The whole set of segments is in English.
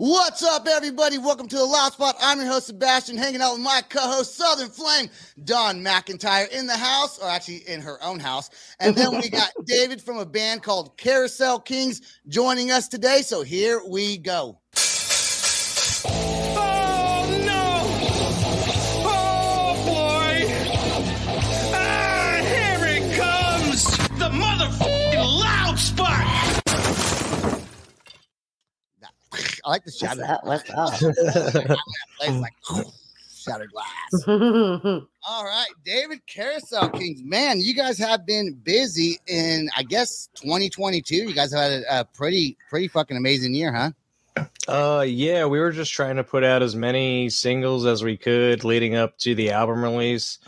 What's up, everybody? Welcome to the Loud Spot. I'm your host, Sebastian, hanging out with my co host, Southern Flame, Dawn McIntyre, in the house, or actually in her own house. And then we got David from a band called Carousel Kings joining us today. So here we go. I like the What's shadow. up? What's up? It's like shattered glass. All right, David Carousel Kings. Man, you guys have been busy in, I guess, 2022. You guys have had a, a pretty, pretty fucking amazing year, huh? Uh, yeah, we were just trying to put out as many singles as we could leading up to the album release,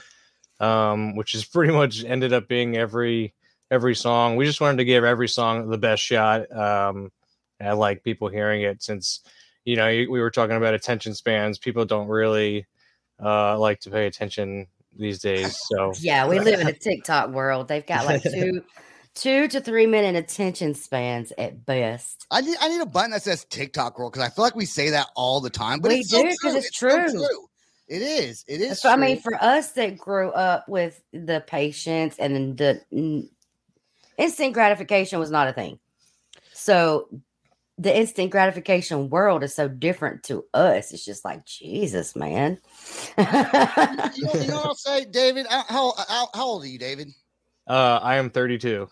um, which is pretty much ended up being every every song. We just wanted to give every song the best shot. Um, I like people hearing it since you know we were talking about attention spans. People don't really uh like to pay attention these days. So yeah, we live in a TikTok world. They've got like two, two to three minute attention spans at best. I need, I need a button that says TikTok girl because I feel like we say that all the time, but We it's so do, 'cause true. it's so true. It is. It is. So, I mean, for us that grew up with the patience and the instant gratification was not a thing. So the instant gratification world is so different to us. It's just like Jesus, man. you, know, you know what I'll say, David? How, how, how, how old are you, David? uh, I am 32.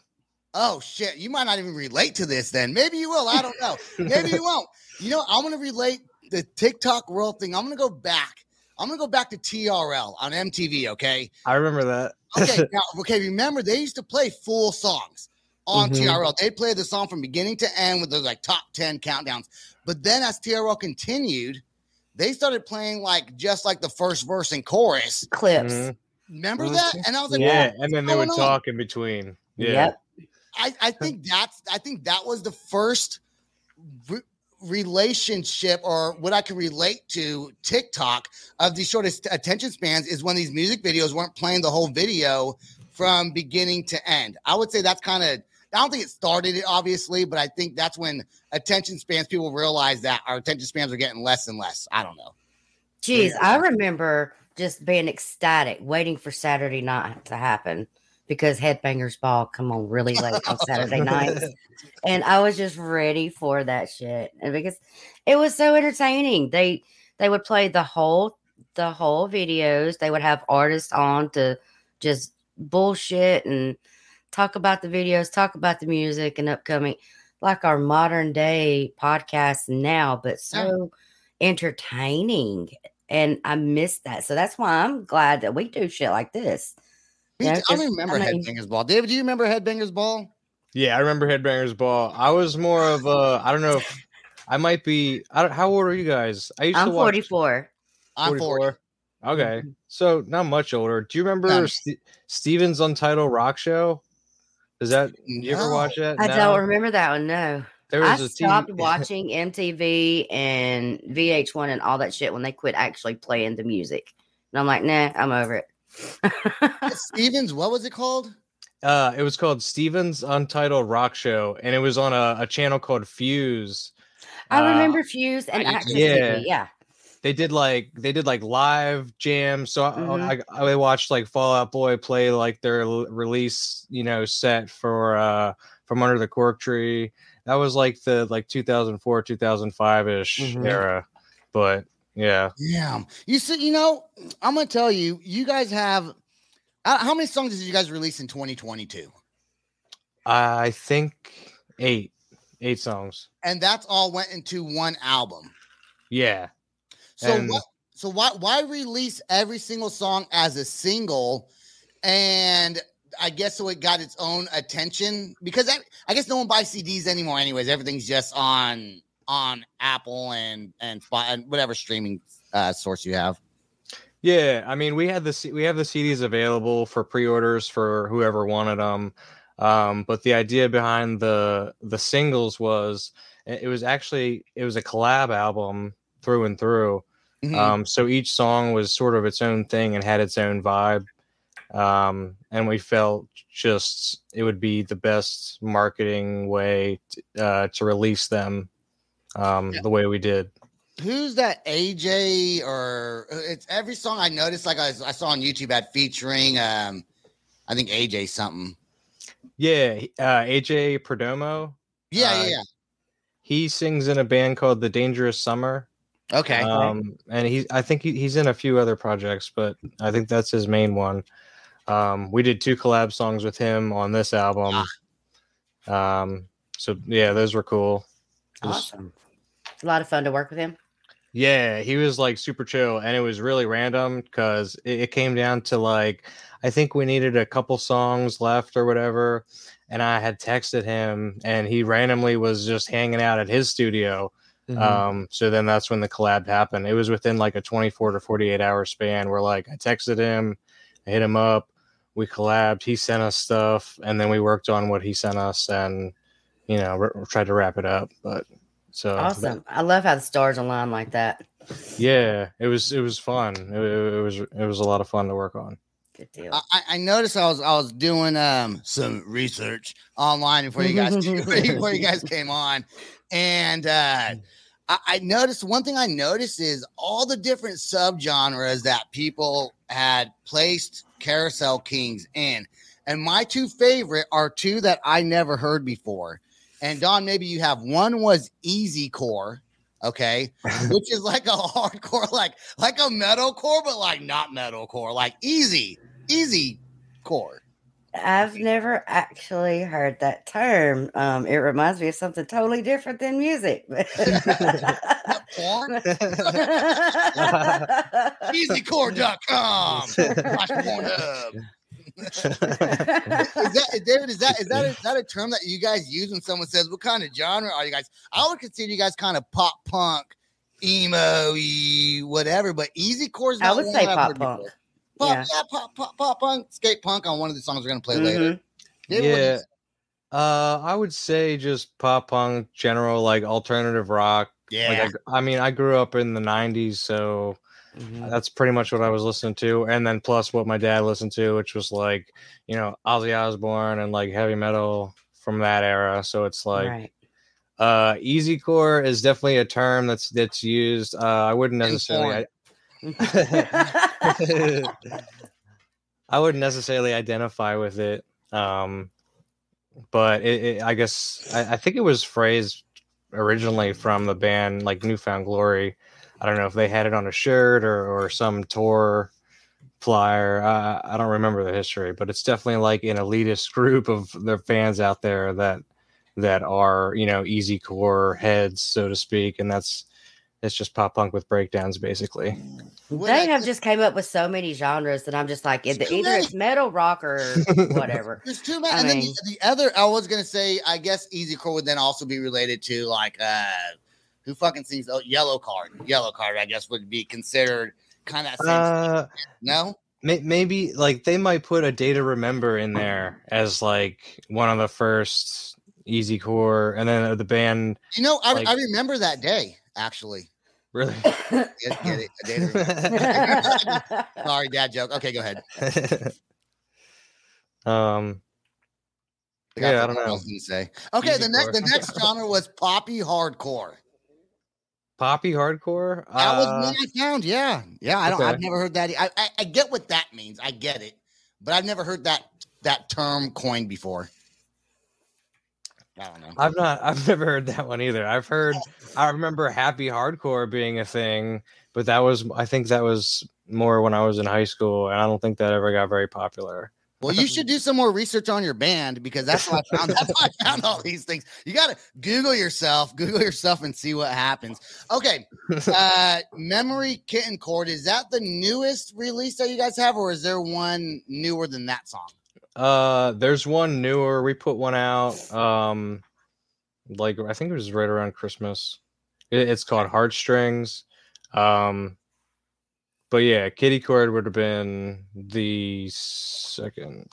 Oh shit, you might not even relate to this then. Maybe you will. I don't know. Maybe you won't. You know, I'm gonna relate the TikTok world thing. I'm gonna go back. I'm gonna go back to TRL on MTV, okay? I remember that. Okay, now, okay, remember they used to play full songs on Mhm. TRL. They played the song from beginning to end with the like top 10 countdowns. But then as TRL continued, they started playing like just like the first verse and chorus. Clips. Mhm. Remember that? And I was like, yeah, "Whoa, and then they would on?" talk in between. Yeah. Yep. I, I think that's I think that was the first re- relationship or what I can relate to TikTok of these shortest attention spans is when these music videos weren't playing the whole video from beginning to end. I would say that's kind of I don't think it started it obviously, but I think that's when attention spans people realize that our attention spans are getting less and less. I don't know. Jeez, I remember just being ecstatic, waiting for Saturday night to happen because Headbangers Ball come on really late on Saturday nights, and I was just ready for that shit. And because it was so entertaining, they they would play the whole the whole videos. They would have artists on to just bullshit and talk about the videos, talk about the music and upcoming, like our modern day podcast now, but so entertaining. And I miss that. So that's why I'm glad that we do shit like this. Me Yeah, too. I 'cause, remember I mean- Headbangers Ball. David, do you remember Headbangers Ball? Yeah, I remember Headbangers Ball. I was more of a I don't know if I might be I don't how old are you guys? I used I'm to watch 44. I'm 40. Okay. Mm-hmm. So not much older. Do you remember None. St- Steven's Untitled Rock Show? Is that you ever watch that? I No? don't remember that one. No. There I was a stopped TV watching MTV and VH1 and all that shit when they quit actually playing the music. And I'm like, nah, I'm over it. Stevens, what was it called? Uh, it was called Steven's Untitled Rock Show, and it was on a, a channel called Fuse. I Uh, remember Fuse and I- Access yeah. TV. Yeah. They did like they did like live jams. So I- Mhm. I, I, watched like Fall Out Boy play like their release, you know, set for uh from Under the Cork Tree. That was like the like 2004 2005 ish Mhm. era, but yeah, Yeah. You see, you know, I'm gonna tell you, you guys have uh, how many songs did you guys release in 2022? I think eight eight songs. And that's all went into one album. Yeah, So And- what so why why release every single song as a single and I guess so it got its own attention because I, I guess no one buys CDs anymore anyways. Everything's just on on Apple and and, and whatever streaming uh, source you have. Yeah, I mean, we had the C- we have the CDs available for pre-orders for whoever wanted them. Um, but the idea behind the the singles was it was actually it was a collab album through and through. Mhm. Um, so each song was sort of its own thing and had its own vibe. Um, and we felt just it would be the best marketing way t- uh, to release them um, Yeah. the way we did. Who's that AJ or uh, it's every song I noticed like I, I saw on YouTube had featuring um I think AJ something. Yeah, uh, AJ Perdomo. Yeah, Uh, yeah, He sings in a band called The Dangerous Summer. Okay. Um, and he, I think he, he's in a few other projects, but I think that's his main one. Um, we did two collab songs with him on this album. Um, so yeah, those were cool. It was- A lot of fun to work with him. Yeah, he was like super chill, and it was really random because it, it came down to like I think we needed a couple songs left or whatever, and I had texted him, and he randomly was just hanging out at his studio. Mhm. Um, so then that's when the collab happened. It was within like a 24 to 48 hour span where like I texted him, I hit him up, we collabed, he sent us stuff, and then we worked on what he sent us and you know r- tried to wrap it up. But so Awesome. I love how the stars align like that. yeah, it was it was fun. It- it was it was a lot of fun to work on. Good deal. I, I- I noticed I was I was doing um some research online before you guys before you guys came on, and uh, I, I noticed one thing I noticed is all the different subgenres that people had placed Carousel Kings in, and my two favorite are two that I never heard before. And Dawn, maybe you have. One was Easy Core, okay, which is like a hardcore, like like a metalcore, but like not metalcore, like easy, easy core. I've never actually heard that term. Um, it reminds me of something totally different than music. Easycore.com Pornhub. Is that David? Is that is that a, is that a term that you guys use when someone says what kind of genre are you guys? I would consider you guys kind of pop punk, emo, whatever. But easy core is I would say pop punk. before. Pop, Yeah. yeah. pop, pop, pop punk, skate punk on one of the songs we're gonna play later. Mhm. David, what yeah. Uh, I would say just pop punk, general like alternative rock. yeah. Like I, I mean, I grew up in the '90s, so Mhm. that's pretty much what I was listening to, and then plus what my dad listened to, which was like you know Ozzy Osbourne and like heavy metal from that era. So it's like right. uh, easy core is definitely a term that's that's used. Uh, I wouldn't necessarily. I wouldn't necessarily identify with it. Um, but it, it, I guess I, I think it was phrased originally from the band like New Found Glory. I don't know if they had it on a shirt or, or some tour flyer. I don't remember the history, but it's definitely like an elitist group of their fans out there that that are you know easy core heads, so to speak, and that's it's just pop punk with breakdowns basically. What they I have think- just came up with so many genres that I'm just like It's either, either many. it's metal rock or whatever. There's too many. I and then the, the other, I was gonna say, I guess Easy Core would then also be related to like uh who fucking sings oh, Yellowcard. Yellow Card, I guess, would be considered kind of. Uh, no, May- maybe like they might put a day to remember in there as like one of the first easy core and then the band you know, I, Like- I remember that day actually. really Get, get it? A day to remember. Sorry, dad joke. Okay, go ahead. um I Yeah, I don't know. else to say. Okay, Easy the next the next genre was poppy hardcore. poppy hardcore That was uh, what I found. Yeah, yeah. I don't. I've never heard that. I, I I get what that means. I get it, but I've never heard that that term coined before. I don't know. i've not i've never heard that one either i've heard i remember happy hardcore being a thing but that was i think that was more when i was in high school and i don't think that ever got very popular Well, you should do some more research on your band because that's what I found. That's why I found all these things. You got to Google yourself, Google yourself, and see what happens. Okay, uh, Memory Kitten Cord is that the newest release that you guys have, or is there one newer than that song? Uh, there's one newer. We put one out. Um, like I think it was right around Christmas. It, it's called Heartstrings. Um, but yeah, Kitty Cord would have been the second.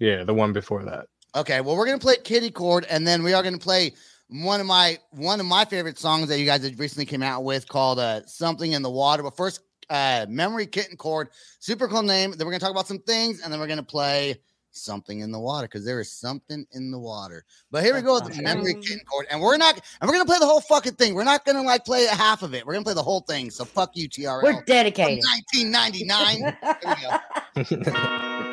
Yeah, the one before that. Okay, well, we're gonna play Kitty Cord, and then we are gonna play one of my one of my favorite songs that you guys recently came out with called uh, "Something in the Water." But first, uh, Memory Kitten Cord, super cool name. Then we're gonna talk about some things, and then we're gonna play something in the water because there is something in the water. But here we go with the memory kitten chord, and we're not, and we're gonna play the whole fucking thing. We're not gonna like play half of it. We're gonna play the whole thing. So fuck you, TRL. We're From dedicated. 1999.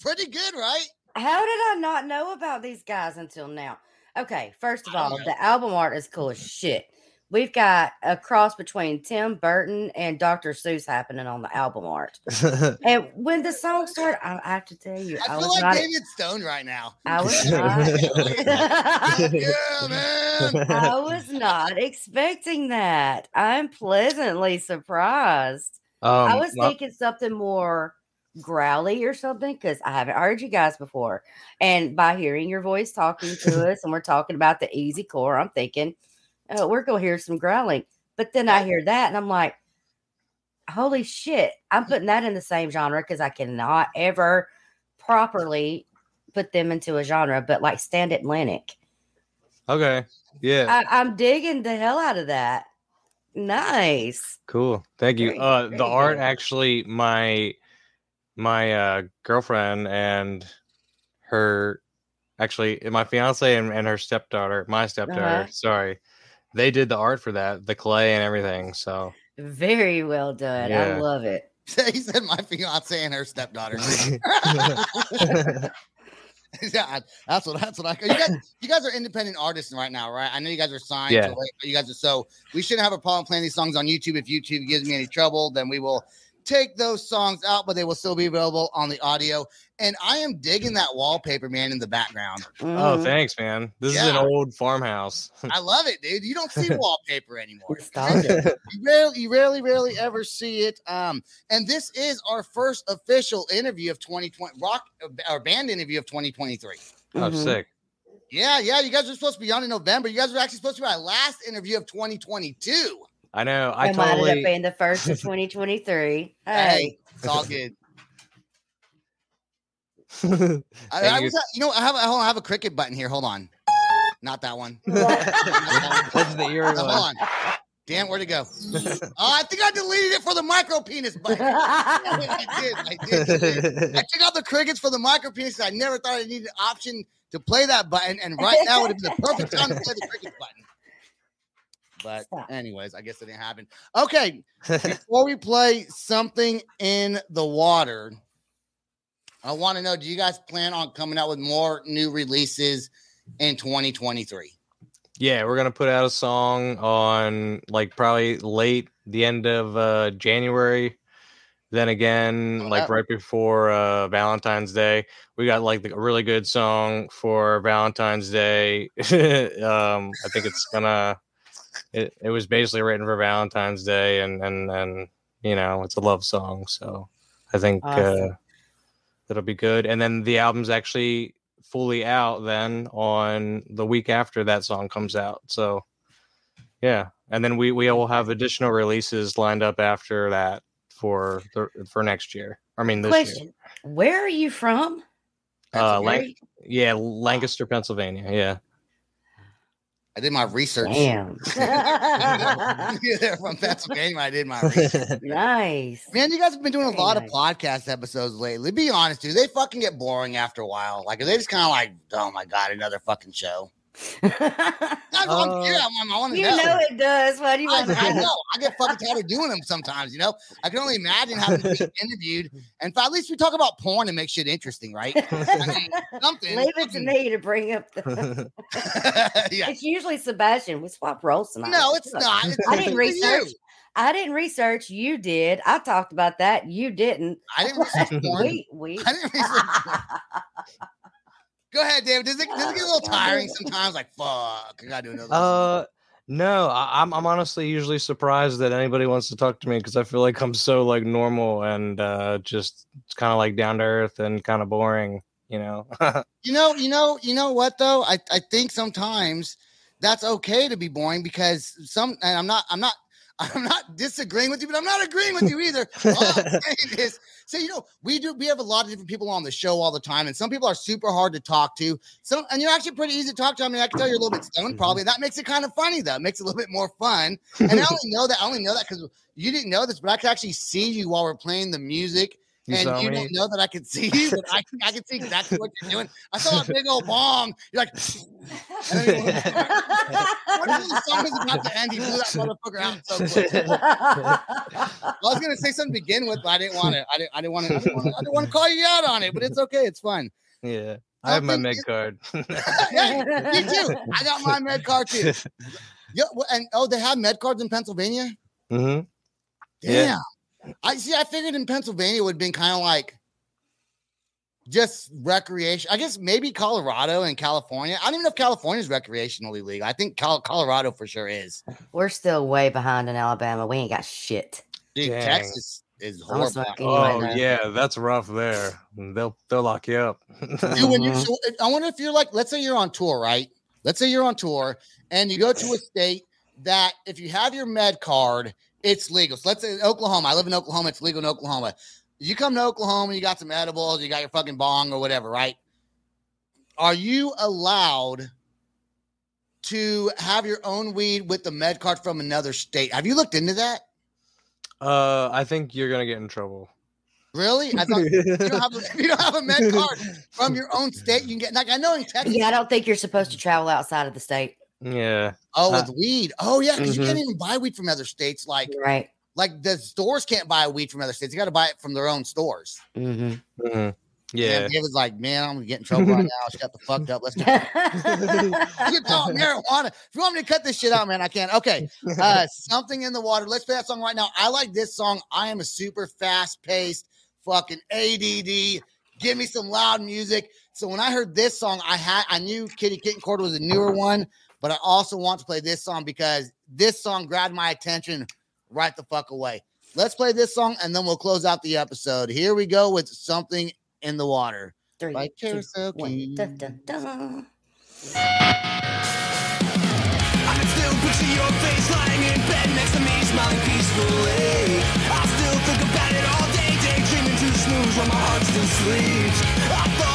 Pretty good, right? How did I not know about these guys until now? Okay, first of all, the album art is cool as shit. We've got a cross between Tim Burton and Dr. Seuss happening on the album art. And when the song started, I, I have to tell you, I, I was feel like not. David Stone right now. I was not. yeah, man. I was not expecting that. I'm pleasantly surprised. Um, I was my- thinking something more growly or something because I haven't heard you guys before. And by hearing your voice talking to us and we're talking about the easy core, I'm thinking, oh, we're going to hear some growling. But then I hear that and I'm like, holy shit, I'm putting that in the same genre because I cannot ever properly put them into a genre, but like Stand Atlantic. okay. Yeah. I, I'm digging the hell out of that. Nice. Cool. Thank you. Very- uh very the art good. actually my my uh girlfriend and her actually my fiance and, and her stepdaughter, my stepdaughter, Uh-huh. sorry. They did the art for that, the clay and everything. So Very well done. I love it. he said my fiance and her stepdaughter. yeah, that's what that's what I. You guys, you guys are independent artists right now, right? I know you guys are signed. Yeah. To, you guys are so. We shouldn't have a problem playing these songs on YouTube. If YouTube gives me any trouble, then we will take those songs out, but they will still be available on the audio. And I am digging that wallpaper, man, in the background. Oh, Mhm. thanks, man. This is an old farmhouse. I love it, dude. You don't see wallpaper anymore. Nostalgia. You rarely, you rarely, rarely ever see it. Um, and this is our first official interview of 2020 rock our band interview of 2023. oh, Mhm. sick. Yeah, yeah. You guys were supposed to be on in November. You guys were actually supposed to be my last interview of 2022. I know. I totally I might end up being the first of 2023. Hey, Hey, it's all good. I, I you. was, uh, you know, I have, hold on, I have a cricket button here. Hold on, not that one. That's the ear Hold one. on. Damn, where'd it go? oh, I think I deleted it for the micro penis button. I did. I did. I did. I took out the crickets for the micro penis. I never thought I needed an option to play that button, and right now would have been the perfect time to play the crickets button. But Stop. anyways, I guess it didn't happen. Okay, before we play something in the water, I want to know: Do you guys plan on coming out with more new releases in 2023? Yeah, we're gonna put out a song on like probably late the end of uh January. Then again, Oh, like that- right before uh Valentine's Day, we got like a really good song for Valentine's Day. um, I think it's gonna. It, it was basically written for Valentine's Day, and and and you know it's a love song, so I think uh, Awesome. that'll be good. And then the album's actually fully out then on the week after that song comes out. So yeah, and then we we will have additional releases lined up after that for the for next year. I mean this year. question: Where are you from? Uh, Lan- yeah, Lancaster, Pennsylvania. Yeah. I did my research. Damn. From Pennsylvania. I did my research. nice. Man, you guys have been doing a Very lot nice. of podcast episodes lately. Be honest, dude. They fucking get boring after a while. Like, are they just kind of like, oh my god, another fucking show? I, I'm, Uh, yeah, I'm, I want to you know. know it does. Why do you I, want to I know. I get fucking tired of doing them sometimes. You know, I can only imagine having to be interviewed. And at least we talk about porn and make shit interesting, right? I mean, something. Leave it to me to bring up the. yeah. It's usually Sebastian. We swap roles tonight. No, it's Look, not. It's I didn't you. research. I didn't research. You did. I talked about that. You didn't. I didn't research porn. We we. I didn't research. Go ahead, David. Does it, does it get a little tiring sometimes? Like, fuck, I gotta do another. one. Uh, no, I, I'm I'm honestly usually surprised that anybody wants to talk to me because I feel like I'm so like normal and uh, just kind of like down to earth and kind of boring, you know. You know, you know, you know what though? I, I think sometimes that's okay to be boring because some and I'm not I'm not I'm not disagreeing with you, but I'm not agreeing with you either. All I'm saying is, so you know, we do we have a lot of different people on the show all the time, and some people are super hard to talk to. Some and you're actually pretty easy to talk to. I mean, I can tell you're a little bit stoned, mm-hmm. probably. That makes it kind of funny though. It makes it a little bit more fun. And I only know that I only know that because you didn't know this, but I could actually see you while we're playing the music You and you me? don't know that I can see you, but I, can- I can see exactly what you're doing. I saw a big old bong. You're like, and then the song was about to end, he blew that motherfucker out so quick. I was gonna say something to begin with, but I didn't want to. I didn't. I didn't want to. I didn't want to. I didn't want to call you out on it, but it's okay. It's fun. yeah, I I have my med card. yeah, me too. I got my med card too. Yeah, and oh, they have med cards in Pennsylvania. hmm Damn. Yeah. I see. I figured in Pennsylvania would have been kind of like just recreation. I guess maybe Colorado and California. I don't even know if California's recreationally legal. I think Col- Colorado for sure is. We're still way behind in Alabama. We ain't got shit. Dude, Dang. Texas is horrible. smoking you right Oh yeah, that's rough there. They'll they'll lock you up. Dude, when you, so I wonder if you're like, let's say you're on tour, right? Let's say you're on tour and you go to a state that if you have your med card, it's legal. So let's say Oklahoma. I live in Oklahoma. It's legal in Oklahoma. You come to Oklahoma, you got some edibles, you got your fucking bong or whatever, right? Are you allowed to have your own weed with the med card from another state? Have you looked into that? uh, I think you're gonna get in trouble. Really? I thought you don't have a, you don't have a med card from your own state. You can get like I know in Texas. Yeah, I don't think you're supposed to travel outside of the state. Yeah, Oh, Uh, with weed. Oh, yeah, because you mhm. can't even buy weed from other states. Like, Right. like the stores can't buy weed from other states. You got to buy it from their own stores. hmm mhm. Yeah. And was like, man, I'm gonna get in trouble right now. Shut the fuck up. Let's get you call it marijuana. If you want me to cut this shit out, man, I can't. Okay. Uh, something in the water. Let's play that song right now. I like this song. I am a super fast paced fucking ADD. Give me some loud music. So when I heard this song, I had I knew Kitty Kitten Court was a newer one, but I also want to play this song because this song grabbed my attention right the fuck away. Let's play this song and then we'll close out the episode. Here we go with something in the water. Three, By two, one. King. Dun, dun, dun. I can still picture your face lying in bed next to me, smiling peacefully. I still think about it all day, daydreaming to snooze while my heart still sleeps. I thought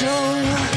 potential.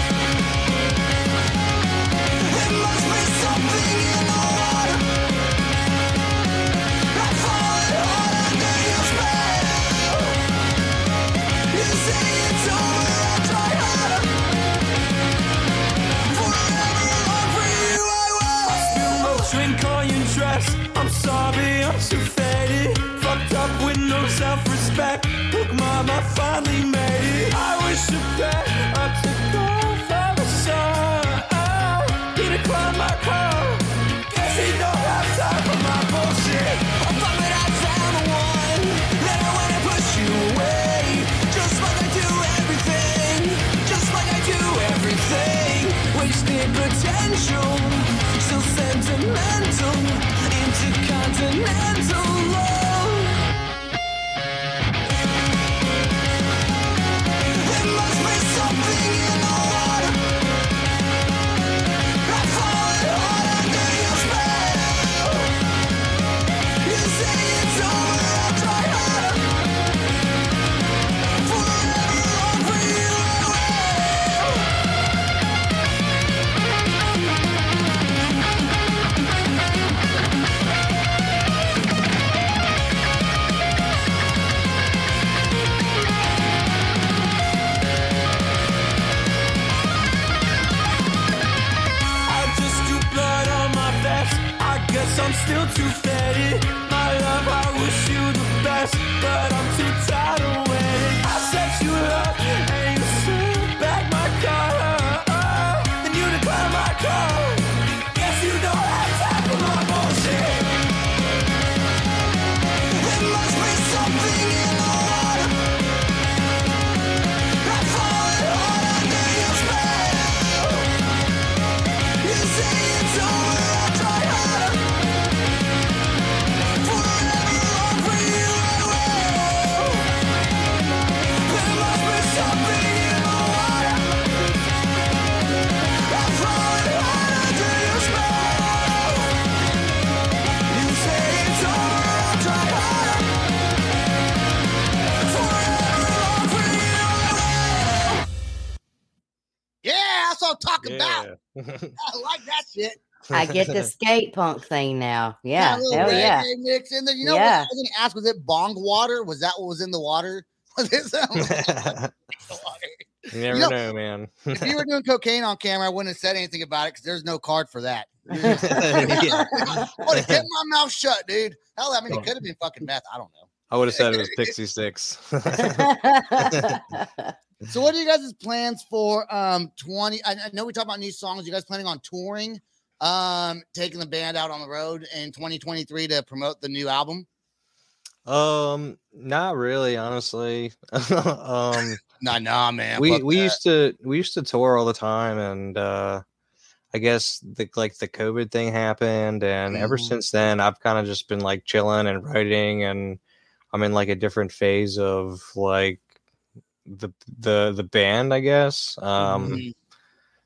I like that shit. I get the skate punk thing now. Yeah. Got Hell yeah. mix in there. You know what Yeah. I was gonna ask? Was it bong water? Was that what was in the water? Was it something in the water? you never You know- know, man. If you were doing cocaine on camera, I wouldn't have said anything about it because there's no card for that. yeah. Well, kept my mouth shut, dude. Hell, I mean, Oh. it could have been fucking meth. I don't know. I would have said it was Pixy Stix. So, what are you guys' plans for um 20? I, I know we talked about new songs. You guys planning on touring, um, taking the band out on the road in 2023 to promote the new album? um, not really, honestly. um, Nah, nah, man. we we that. used to we used to tour all the time, and uh, I guess the like the COVID thing happened, and ever Mhm. since then, I've kind of just been like chilling and writing, and I'm in like a different phase of like the the the band, I guess. Um, Mhm.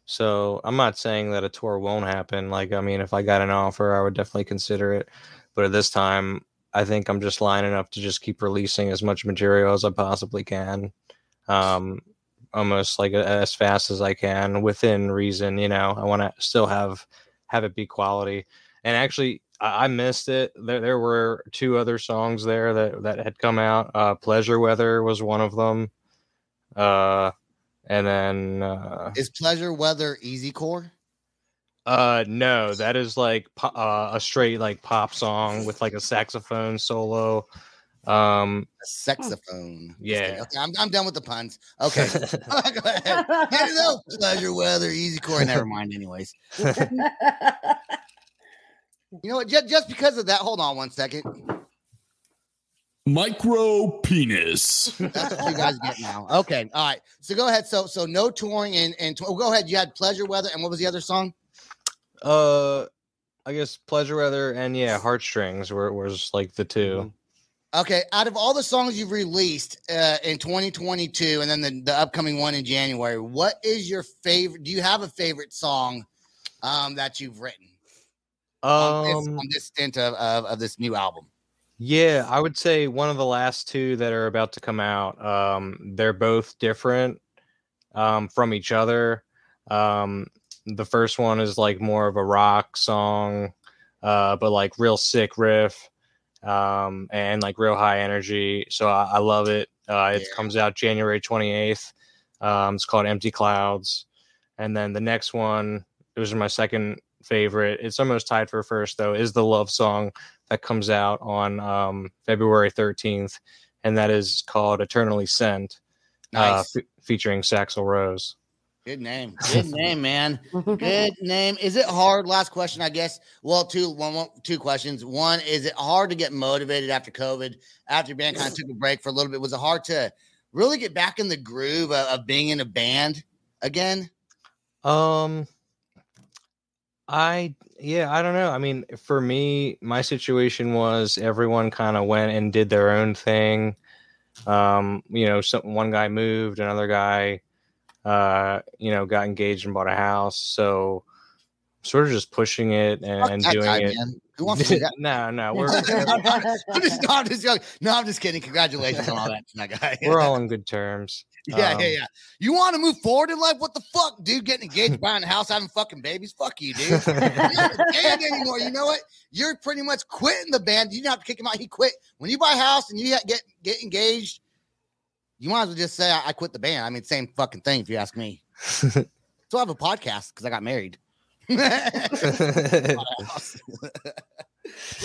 So I'm not saying that a tour won't happen. Like, I mean, if I got an offer, I would definitely consider it. But at this time, I think I'm just lining up to just keep releasing as much material as I possibly can. Um, almost like as fast as I can within reason, you know. I want to still have have it be quality. And actually I, I missed it. There there were two other songs there that that had come out. Uh Pleasure Weather was one of them. Uh and then uh Is pleasure weather easy core? uh no, that is like po- uh, a straight like pop song with like a saxophone solo. Um A saxophone. Yeah. Okay, I'm, I'm done with the puns. Okay. Go ahead. Get it out. Pleasure weather, easy core. Never mind, anyways. You know what? Just, just because of that, hold on one second. Micro penis. That's what you guys get now. Okay. All right. So go ahead. So so no touring and and tw- oh, go ahead. You had pleasure weather and what was the other song? uh I guess Pleasure Weather and yeah, Heartstrings were was like the 2 Okay. Out of all the songs you've released uh, in 2022 and then the, the upcoming one in January, what is your favorite? Do you have a favorite song um, that you've written on, this, Um on this stint of, of, of this new album? Yeah, I would say one of the last two that are about to come out. Um, they're both different um, from each other. Um, the first one is like more of a rock song, uh, but like real sick riff um, and like real high energy. So I, I love it. Uh, it Yeah. comes out January 28th. Um, it's called Empty Clouds. And then the next one, it was my second favorite. It's almost tied for first, though, is the love song that comes out on um, February 13th, and that is called Eternally Sent, uh, Nice. fe- featuring Saxl Rose. Good name. Good name, man. Good name. Is it hard? Last question, I guess. Well, two, one, one, two questions. One, is it hard to get motivated after COVID? After your band kind of took a break for a little bit, was it hard to really get back in the groove of, of being in a band again? Um, I yeah, I don't know. I mean, for me, my situation was everyone kind of went and did their own thing. Um, you know, some one guy moved, another guy, uh, you know, got engaged and bought a house. So, sort of just pushing it and, and doing it. man. Who wants to no, no, we're I'm just, no, I'm just joking. No, I'm just kidding. Congratulations on all that, that guy. we're all on good terms. Yeah, yeah, um, yeah. You want to move forward in life? What the fuck, dude? Getting engaged, buying a house, having fucking babies? Fuck you, dude. You're not a band anymore. You know what? You're pretty much quitting the band. You don't have to kick him out. He quit. When you buy a house and you get get engaged, you might as well just say I, I quit the band. I mean, same fucking thing if you ask me. So I have a podcast because I got married.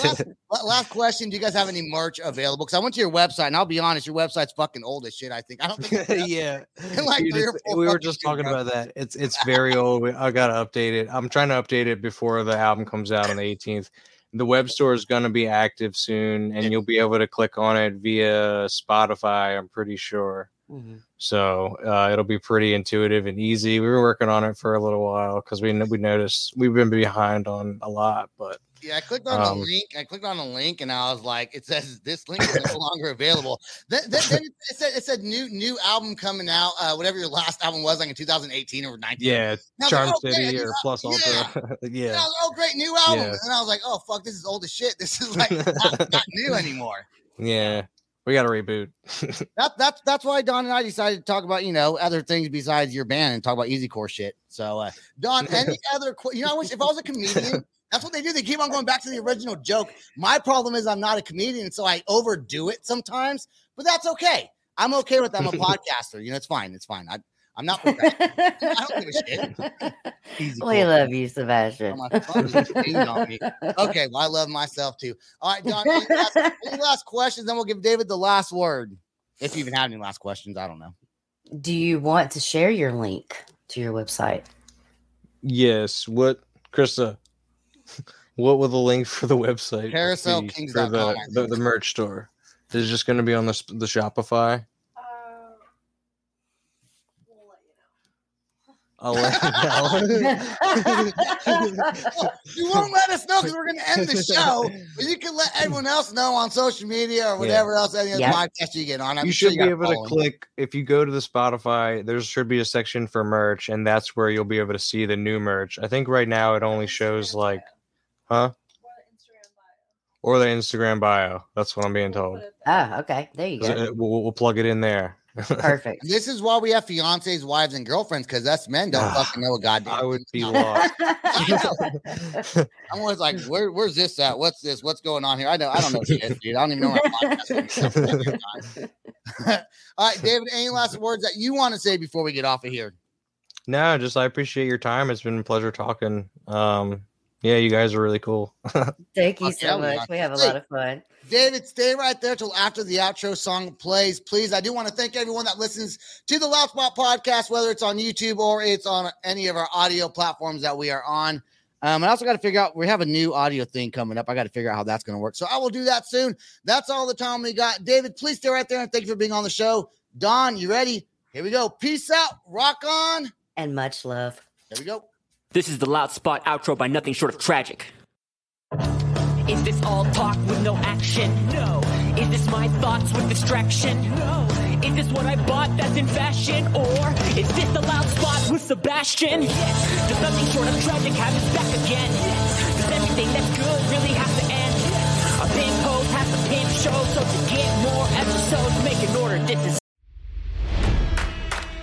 last, last question: Do you guys have any merch available? Because I went to your website, and I'll be honest, your website's fucking old as shit. I think I don't think yeah, like Dude, three or it's- four we were just talking ago. about that. It's it's very old. I gotta update it. I'm trying to update it before the album comes out on the 18th. The web store is gonna be active soon, and you'll be able to click on it via Spotify. I'm pretty sure. So uh, it'll be pretty intuitive and easy. We were working on it for a little while because we we noticed we've been behind on a lot, but Yeah, I clicked on Um, the link. I clicked on the link, and I was like, "It says this link is no longer available." Then, then, then it said it said new new album coming out. Uh, whatever your last album was, like in 2018 or 19. yeah, was like, Charm "Oh, City or Plus yeah. Ultra. I yeah. was "Oh, great new album!" Yeah. And I was like, "Oh fuck, this is old as shit. This is like not, not new anymore." Yeah. We got to reboot. That, that's that's why Dawn and I decided to talk about you know other things besides your band and talk about easy core shit. So uh, Dawn, any other qu- you know I wish if I was a comedian, that's what they do. They keep on going back to the original joke. My problem is I'm not a comedian, so I overdo it sometimes. But that's okay. I'm okay with that. I'm a podcaster. You know, it's fine. It's fine. I, I'm not. perfect. I don't give a shit. Easy we core. love you, Sebastian. Oh, my phone just dinged on me. Okay, well I love myself too. All right, Dawn. Any last, any last questions? Then we'll give David the last word. If you even have any last questions, I don't know. Do you want to share your link to your website? Yes. What, Krista? What will the link for the website? be CarouselKings.com, for I the, the the merch store? Is it just going to be on the the Shopify? I'll let you won't let us know because we're going to end the show. But you can let everyone else know on social media or whatever else any other Yep. podcast you get on. I'm you sure should got be able to click if you go to the Spotify. There should be a section for merch, and that's where you'll be able to see the new merch. I think right now it only shows like, huh? or the Instagram bio. That's what I'm being told. Oh, okay. There you go. We'll, we'll plug it in there. Perfect. This is why we have fiancés, wives, and girlfriends because us men don't Ah, fucking know a goddamn. I would be lost. I'm always like, where, where's this at? What's this? What's going on here? I know, I don't know shit, dude. I don't even know. What I'm podcasting. All right, David. Any last words that you want to say before we get off of here? No, just I appreciate your time. It's been a pleasure talking. Um, yeah, you guys are really cool. Thank you so much. We have a lot of fun. David, stay right there till after the outro song plays, please. I do want to thank everyone that listens to the Loud Spot podcast, whether it's on YouTube or it's on any of our audio platforms that we are on. Um, I also got to figure out we have a new audio thing coming up. I got to figure out how that's going to work. So I will do that soon. That's all the time we got. David, please stay right there and thank you for being on the show. Dawn, you ready? Here we go. Peace out. Rock on. And much love. There we go. This is the Loud Spot outro by nothing short of tragic. Is this all talk with no action? No. Is this my thoughts with distraction? No. Is this what I bought that's in fashion? Or is this the loud spot with Sebastian? Yes. Does nothing short of tragic have us back again? Yes. Does everything that's good really have to end? Yes. A pimp host has to pimp show, so to get more episodes, make an order. This is